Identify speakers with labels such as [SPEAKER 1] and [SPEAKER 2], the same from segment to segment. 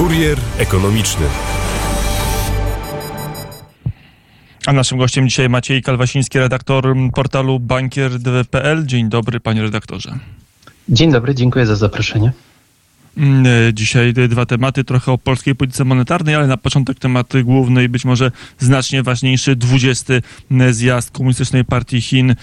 [SPEAKER 1] Kurier ekonomiczny.
[SPEAKER 2] A naszym gościem dzisiaj Maciej Kalwasiński, redaktor portalu bankier.pl. Dzień dobry, panie redaktorze.
[SPEAKER 3] Dzień dobry, dziękuję za zaproszenie.
[SPEAKER 2] Mm, e, dzisiaj dwa tematy, trochę o polskiej polityce monetarnej, ale na początek temat główny i być może znacznie ważniejszy. 20 zjazd Komunistycznej Partii Chin e,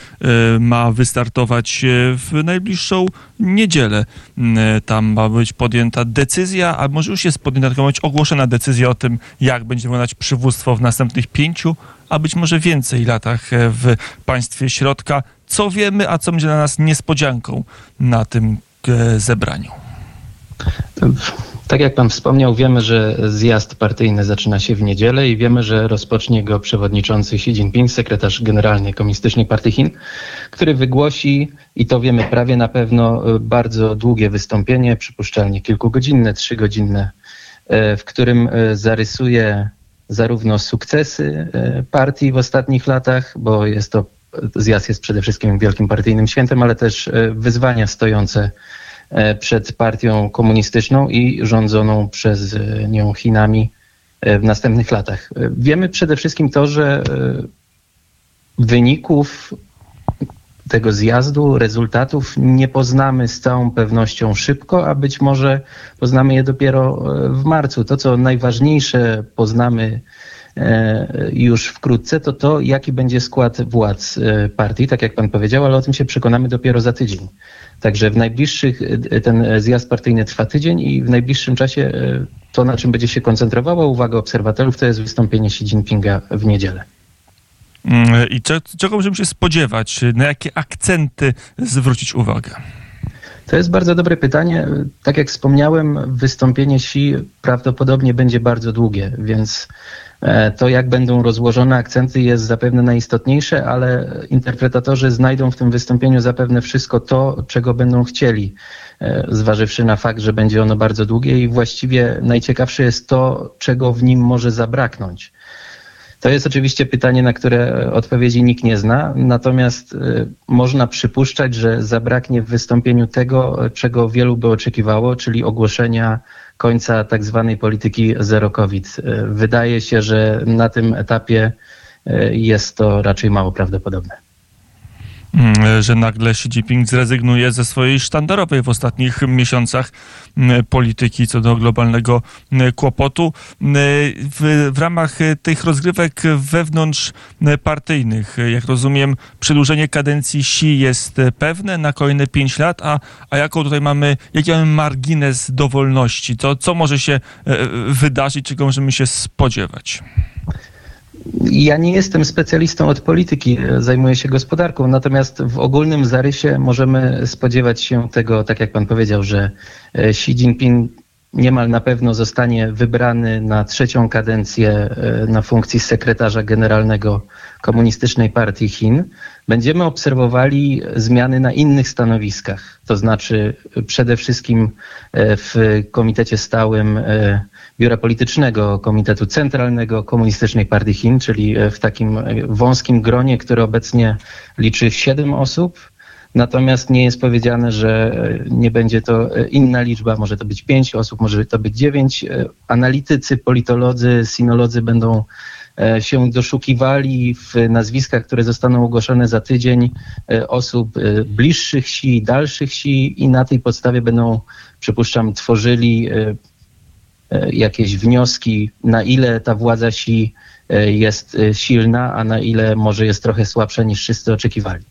[SPEAKER 2] ma wystartować e, w najbliższą niedzielę. Mm, tam ma być podjęta decyzja, a może już jest podjęta, tylko ma być ogłoszona decyzja o tym, jak będzie wyglądać przywództwo w następnych pięciu, a być może więcej latach w państwie środka. Co wiemy, a co będzie dla nas niespodzianką na tym zebraniu?
[SPEAKER 3] Tak jak pan wspomniał, wiemy, że zjazd partyjny zaczyna się w niedzielę i wiemy, że rozpocznie go przewodniczący Xi Jinping, sekretarz generalny Komunistycznej Partii Chin, który wygłosi, i to wiemy prawie na pewno, bardzo długie wystąpienie, przypuszczalnie kilkugodzinne, trzygodzinne, w którym zarysuje zarówno sukcesy partii w ostatnich latach, bo jest to zjazd jest przede wszystkim wielkim partyjnym świętem, ale też wyzwania stojące E, przed partią komunistyczną i rządzoną przez e, nią Chinami e, w następnych latach. Wiemy przede wszystkim to, że wyników tego zjazdu, rezultatów nie poznamy z całą pewnością szybko, a być może poznamy je dopiero w marcu. To, co najważniejsze poznamy już wkrótce, to to, jaki będzie skład władz partii, tak jak pan powiedział, ale o tym się przekonamy dopiero za tydzień. Także w najbliższych, e, ten zjazd partyjny trwa tydzień i w najbliższym czasie e, to, na czym będzie się koncentrowała uwaga obserwatorów, to jest wystąpienie Xi Jinpinga w niedzielę.
[SPEAKER 2] Mm, I czego możemy się spodziewać? Na jakie akcenty zwrócić uwagę?
[SPEAKER 3] To jest bardzo dobre pytanie. Tak jak wspomniałem, wystąpienie Xi prawdopodobnie będzie bardzo długie, więc E, to, jak będą rozłożone akcenty, jest zapewne najistotniejsze, ale interpretatorzy znajdą w tym wystąpieniu zapewne wszystko to, czego będą chcieli, e, zważywszy na fakt, że będzie ono bardzo długie i właściwie najciekawsze jest to, czego w nim może zabraknąć. To jest oczywiście pytanie, na które odpowiedzi nikt nie zna, natomiast e, można przypuszczać, że zabraknie w wystąpieniu tego, czego wielu by oczekiwało, czyli ogłoszenia końca tak zwanej polityki zero COVID. E, wydaje się, że na tym etapie e, jest to raczej mało prawdopodobne.
[SPEAKER 2] Mm, że nagle Xi Jinping zrezygnuje ze swojej sztandarowej w ostatnich miesiącach mm, polityki co do globalnego mm, kłopotu. W, w ramach tych rozgrywek wewnątrz partyjnych, jak rozumiem, przedłużenie kadencji Xi jest pewne na kolejne pięć lat, a, a jaką tutaj mamy, jaki mamy margines dowolności? To, co może się e, wydarzyć, czego możemy się spodziewać?
[SPEAKER 3] Ja nie jestem specjalistą od polityki, e, zajmuję się gospodarką, natomiast w ogólnym zarysie możemy spodziewać się tego, tak jak pan powiedział, że e, Xi Jinping niemal na pewno zostanie wybrany na trzecią kadencję e, na funkcji sekretarza generalnego Komunistycznej Partii Chin. Będziemy obserwowali zmiany na innych stanowiskach, to znaczy przede wszystkim w Komitecie Stałym Biura Politycznego Komitetu Centralnego Komunistycznej Partii Chin, czyli e, w takim e, wąskim gronie, które obecnie liczy siedem osób. Natomiast nie jest powiedziane, że e, nie będzie to inna liczba, może to być pięć osób, może to być dziewięć. Analitycy, politolodzy, sinolodzy będą się doszukiwali w nazwiskach, które zostaną ogłoszone za tydzień osób bliższych si, dalszych si i na tej podstawie będą, przypuszczam, tworzyli E, jakieś wnioski, na ile ta władza si e, jest e, silna, a na ile może jest trochę słabsza niż wszyscy oczekiwali.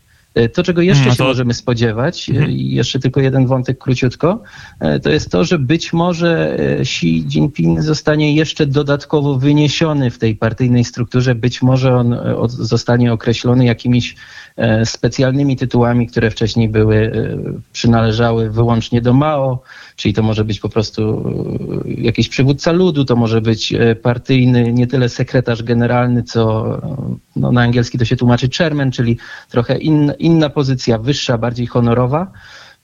[SPEAKER 3] To, czego jeszcze no to... się możemy spodziewać, mhm. jeszcze tylko jeden wątek króciutko, to jest to, że być może Xi Jinping zostanie jeszcze dodatkowo wyniesiony w tej partyjnej strukturze, być może on zostanie określony jakimiś specjalnymi tytułami, które wcześniej były, przynależały wyłącznie do Mao, czyli to może być po prostu e, jakiś przywódca ludu, to może być e, partyjny, nie tyle sekretarz generalny, co e, no, na angielski to się tłumaczy chairman, czyli trochę in, inna pozycja, wyższa, bardziej honorowa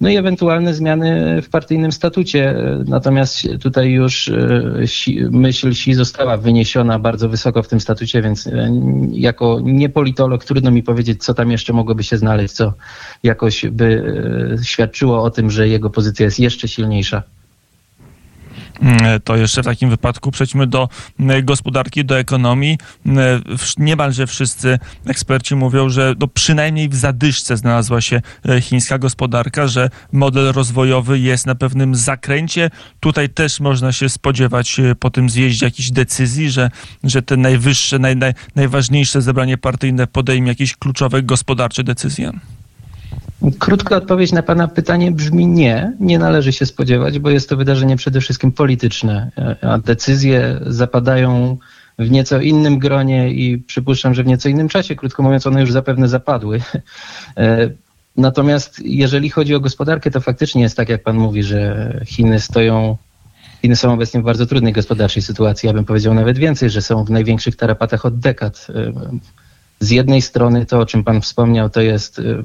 [SPEAKER 3] no i ewentualne zmiany w partyjnym statucie. Natomiast tutaj już e, myśl Si została wyniesiona bardzo wysoko w tym statucie, więc e, jako niepolitolog trudno mi powiedzieć, co tam jeszcze mogłoby się znaleźć, co jakoś by e, świadczyło o tym, że jego pozycja jest jeszcze silniejsza.
[SPEAKER 2] Mm, to jeszcze w takim wypadku przejdźmy do mm, gospodarki, do ekonomii. Mm, niemalże wszyscy eksperci mówią, że no przynajmniej w zadyszce znalazła się e, chińska gospodarka, że model rozwojowy jest na pewnym zakręcie. Tutaj też można się spodziewać e, po tym zjeździe jakichś decyzji, że, że te najwyższe, naj, naj, najważniejsze zebranie partyjne podejmie jakieś kluczowe gospodarcze decyzje.
[SPEAKER 3] Krótka odpowiedź na Pana pytanie brzmi nie. Nie należy się spodziewać, bo jest to wydarzenie przede wszystkim polityczne, a decyzje zapadają w nieco innym gronie i przypuszczam, że w nieco innym czasie. Krótko mówiąc, one już zapewne zapadły. E, natomiast jeżeli chodzi o gospodarkę, to faktycznie jest tak, jak Pan mówi, że Chiny stoją Chiny są obecnie w bardzo trudnej gospodarczej sytuacji. Ja bym powiedział nawet więcej, że są w największych tarapatach od dekad. E, z jednej strony to, o czym Pan wspomniał, to jest e,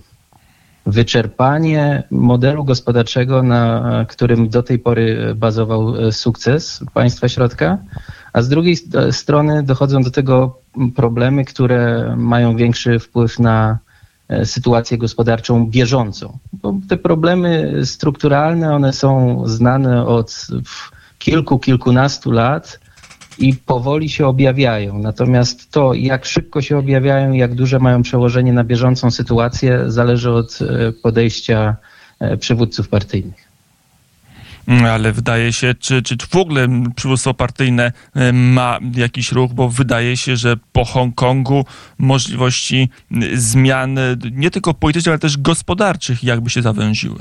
[SPEAKER 3] wyczerpanie modelu gospodarczego, na którym do tej pory bazował e, sukces państwa środka, a z drugiej strony dochodzą do tego problemy, które mają większy wpływ na e, sytuację gospodarczą bieżącą. Bo te problemy strukturalne, one są znane od kilku, kilkunastu lat i powoli się objawiają. Natomiast to, jak szybko się objawiają, jak duże mają przełożenie na bieżącą sytuację, zależy od e, podejścia e, przywódców partyjnych.
[SPEAKER 2] Mm, ale wydaje się, czy, czy w ogóle przywództwo partyjne e, ma jakiś ruch, bo wydaje się, że po Hongkongu możliwości zmian nie tylko politycznych, ale też gospodarczych jakby się zawęziły.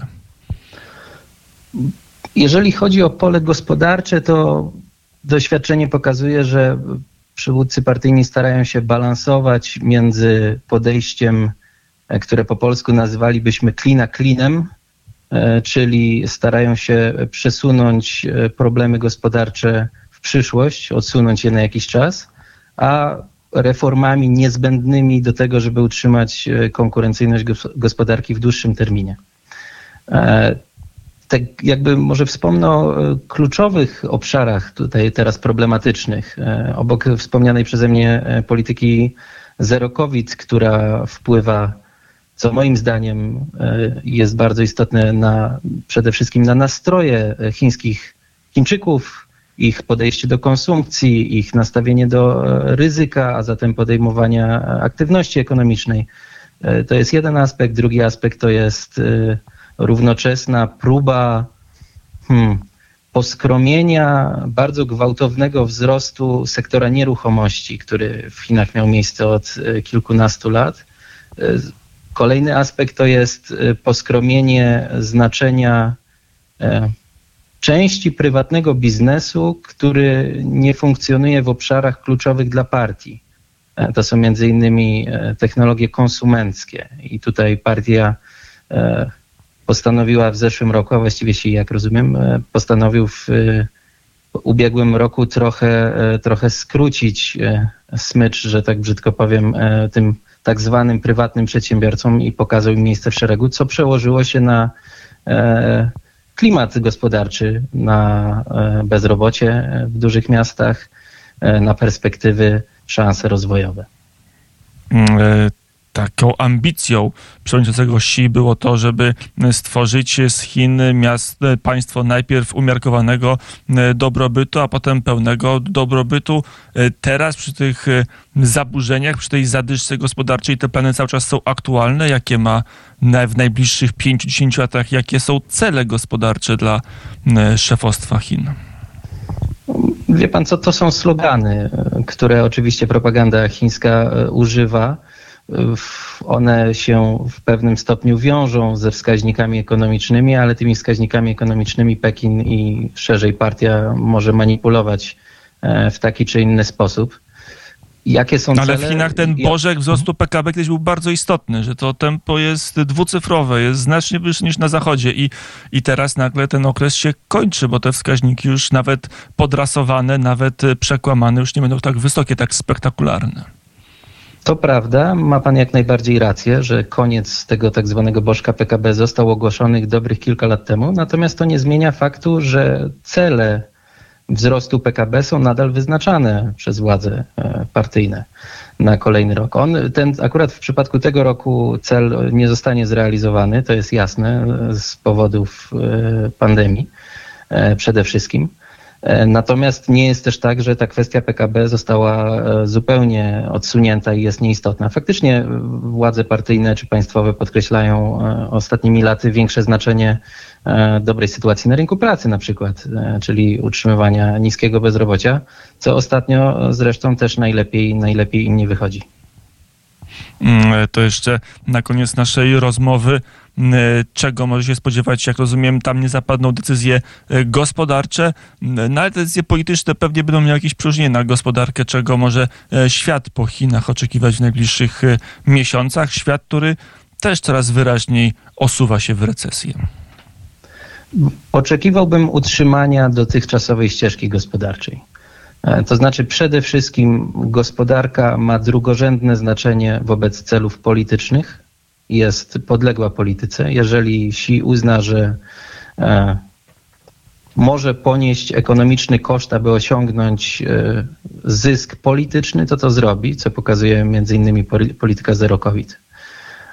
[SPEAKER 3] Jeżeli chodzi o pole gospodarcze, to doświadczenie pokazuje, że przywódcy partyjni starają się balansować między podejściem, e, które po polsku nazywalibyśmy klina klinem, e, czyli starają się przesunąć e, problemy gospodarcze w przyszłość, odsunąć je na jakiś czas, a reformami niezbędnymi do tego, żeby utrzymać konkurencyjność gospodarki w dłuższym terminie tak jakby może wspomnę o e, kluczowych obszarach tutaj teraz problematycznych. E, obok wspomnianej przeze mnie e, polityki zero COVID, która wpływa, co moim zdaniem jest bardzo istotne na, przede wszystkim na nastroje chińskich Chińczyków, ich podejście do konsumpcji, ich nastawienie do ryzyka, a zatem podejmowania aktywności ekonomicznej. To jest jeden aspekt. Drugi aspekt to jest równoczesna próba hmm, poskromienia bardzo gwałtownego wzrostu sektora nieruchomości, który w Chinach miał miejsce od e, kilkunastu lat. E, kolejny aspekt to jest e, poskromienie znaczenia części prywatnego biznesu, który nie funkcjonuje w obszarach kluczowych dla partii. To są między innymi technologie konsumenckie i tutaj partia postanowiła w zeszłym roku, a właściwie się, jak rozumiem, e, postanowił w ubiegłym roku trochę, e, trochę skrócić e, smycz, że tak brzydko powiem, tym tak zwanym prywatnym przedsiębiorcom i pokazał im miejsce w szeregu, co przełożyło się na klimat gospodarczy, na bezrobocie w dużych miastach, na perspektywy, szanse rozwojowe.
[SPEAKER 2] Taką ambicją przewodniczącego Xi było to, żeby stworzyć z Chin miast, państwo najpierw umiarkowanego e, dobrobytu, a potem pełnego dobrobytu. E, teraz przy tych e, zaburzeniach, przy tej zadyszce gospodarczej te plany cały czas są aktualne. Jakie ma w najbliższych 5-10 latach, jakie są cele gospodarcze dla szefostwa Chin?
[SPEAKER 3] Wie pan co, to są slogany, które oczywiście propaganda chińska używa one się w pewnym stopniu wiążą ze wskaźnikami ekonomicznymi, ale tymi wskaźnikami ekonomicznymi Pekin i szerzej partia może manipulować e, w taki czy inny sposób.
[SPEAKER 2] Jakie są Ale cele? w Chinach ten bożek wzrostu PKB kiedyś był bardzo istotny, że to tempo jest dwucyfrowe, jest znacznie wyższe niż na zachodzie i, i teraz nagle ten okres się kończy, bo te wskaźniki już nawet podrasowane, nawet przekłamane już nie będą tak wysokie, tak spektakularne.
[SPEAKER 3] To prawda, ma pan jak najbardziej rację, że koniec tego tak zwanego bożka PKB został ogłoszony dobrych kilka lat temu, natomiast to nie zmienia faktu, że cele wzrostu PKB są nadal wyznaczane przez władze e, partyjne na kolejny rok. On, ten, akurat w przypadku tego roku cel nie zostanie zrealizowany, to jest jasne, z powodów e, pandemii e, przede wszystkim. E, natomiast nie jest też tak, że ta kwestia PKB została e, zupełnie odsunięta i jest nieistotna. Faktycznie władze partyjne czy państwowe podkreślają e, ostatnimi laty większe znaczenie dobrej sytuacji na rynku pracy na przykład, czyli utrzymywania niskiego bezrobocia, co ostatnio zresztą też najlepiej, najlepiej im nie wychodzi.
[SPEAKER 2] Mm, to jeszcze na koniec naszej rozmowy czego może się spodziewać, jak rozumiem, tam nie zapadną decyzje e, gospodarcze, mm, no ale decyzje polityczne pewnie będą miały jakieś próżnienie na gospodarkę, czego może świat po Chinach oczekiwać w najbliższych miesiącach. Świat, który też coraz wyraźniej osuwa się w recesję.
[SPEAKER 3] Oczekiwałbym utrzymania dotychczasowej ścieżki gospodarczej. E, to znaczy przede wszystkim gospodarka ma drugorzędne znaczenie wobec celów politycznych, jest podległa polityce. Jeżeli Xi uzna, że e, może ponieść ekonomiczny koszt, aby osiągnąć e, zysk polityczny, to to zrobi, co pokazuje między innymi polityka zero COVID.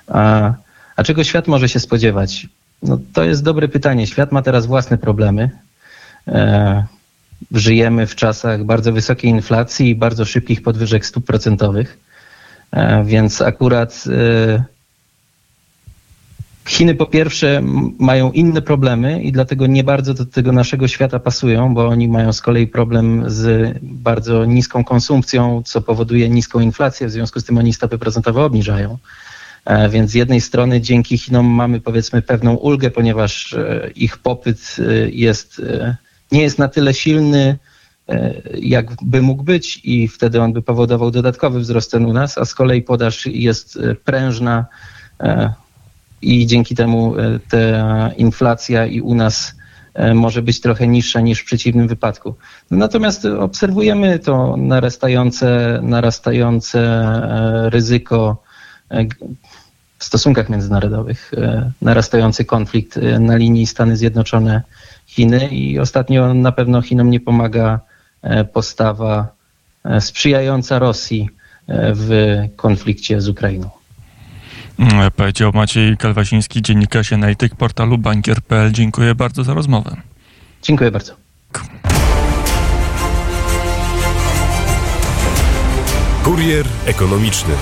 [SPEAKER 3] A, a czego świat może się spodziewać? No, to jest dobre pytanie. Świat ma teraz własne problemy żyjemy w czasach bardzo wysokiej inflacji i bardzo szybkich podwyżek stóp procentowych, e, więc akurat e, Chiny po pierwsze mają inne problemy i dlatego nie bardzo do tego naszego świata pasują, bo oni mają z kolei problem z bardzo niską konsumpcją, co powoduje niską inflację, w związku z tym oni stopy procentowe obniżają. E, więc z jednej strony dzięki Chinom mamy powiedzmy pewną ulgę, ponieważ ich popyt jest nie jest na tyle silny, e, jakby mógł być i wtedy on by powodował dodatkowy wzrost cen u nas, a z kolei podaż jest e, prężna e, i dzięki temu ta inflacja i u nas może być trochę niższa niż w przeciwnym wypadku. Natomiast obserwujemy to narastające, narastające ryzyko w stosunkach międzynarodowych, narastający konflikt na linii Stany Zjednoczone Chiny i ostatnio na pewno Chinom nie pomaga e, postawa e, sprzyjająca Rosji e, w konflikcie z Ukrainą.
[SPEAKER 2] Mm, powiedział Maciej Kalwasiński, dziennikarz analityk portalu bankier.pl. Dziękuję bardzo za rozmowę.
[SPEAKER 3] Dziękuję bardzo.
[SPEAKER 1] Kurier ekonomiczny.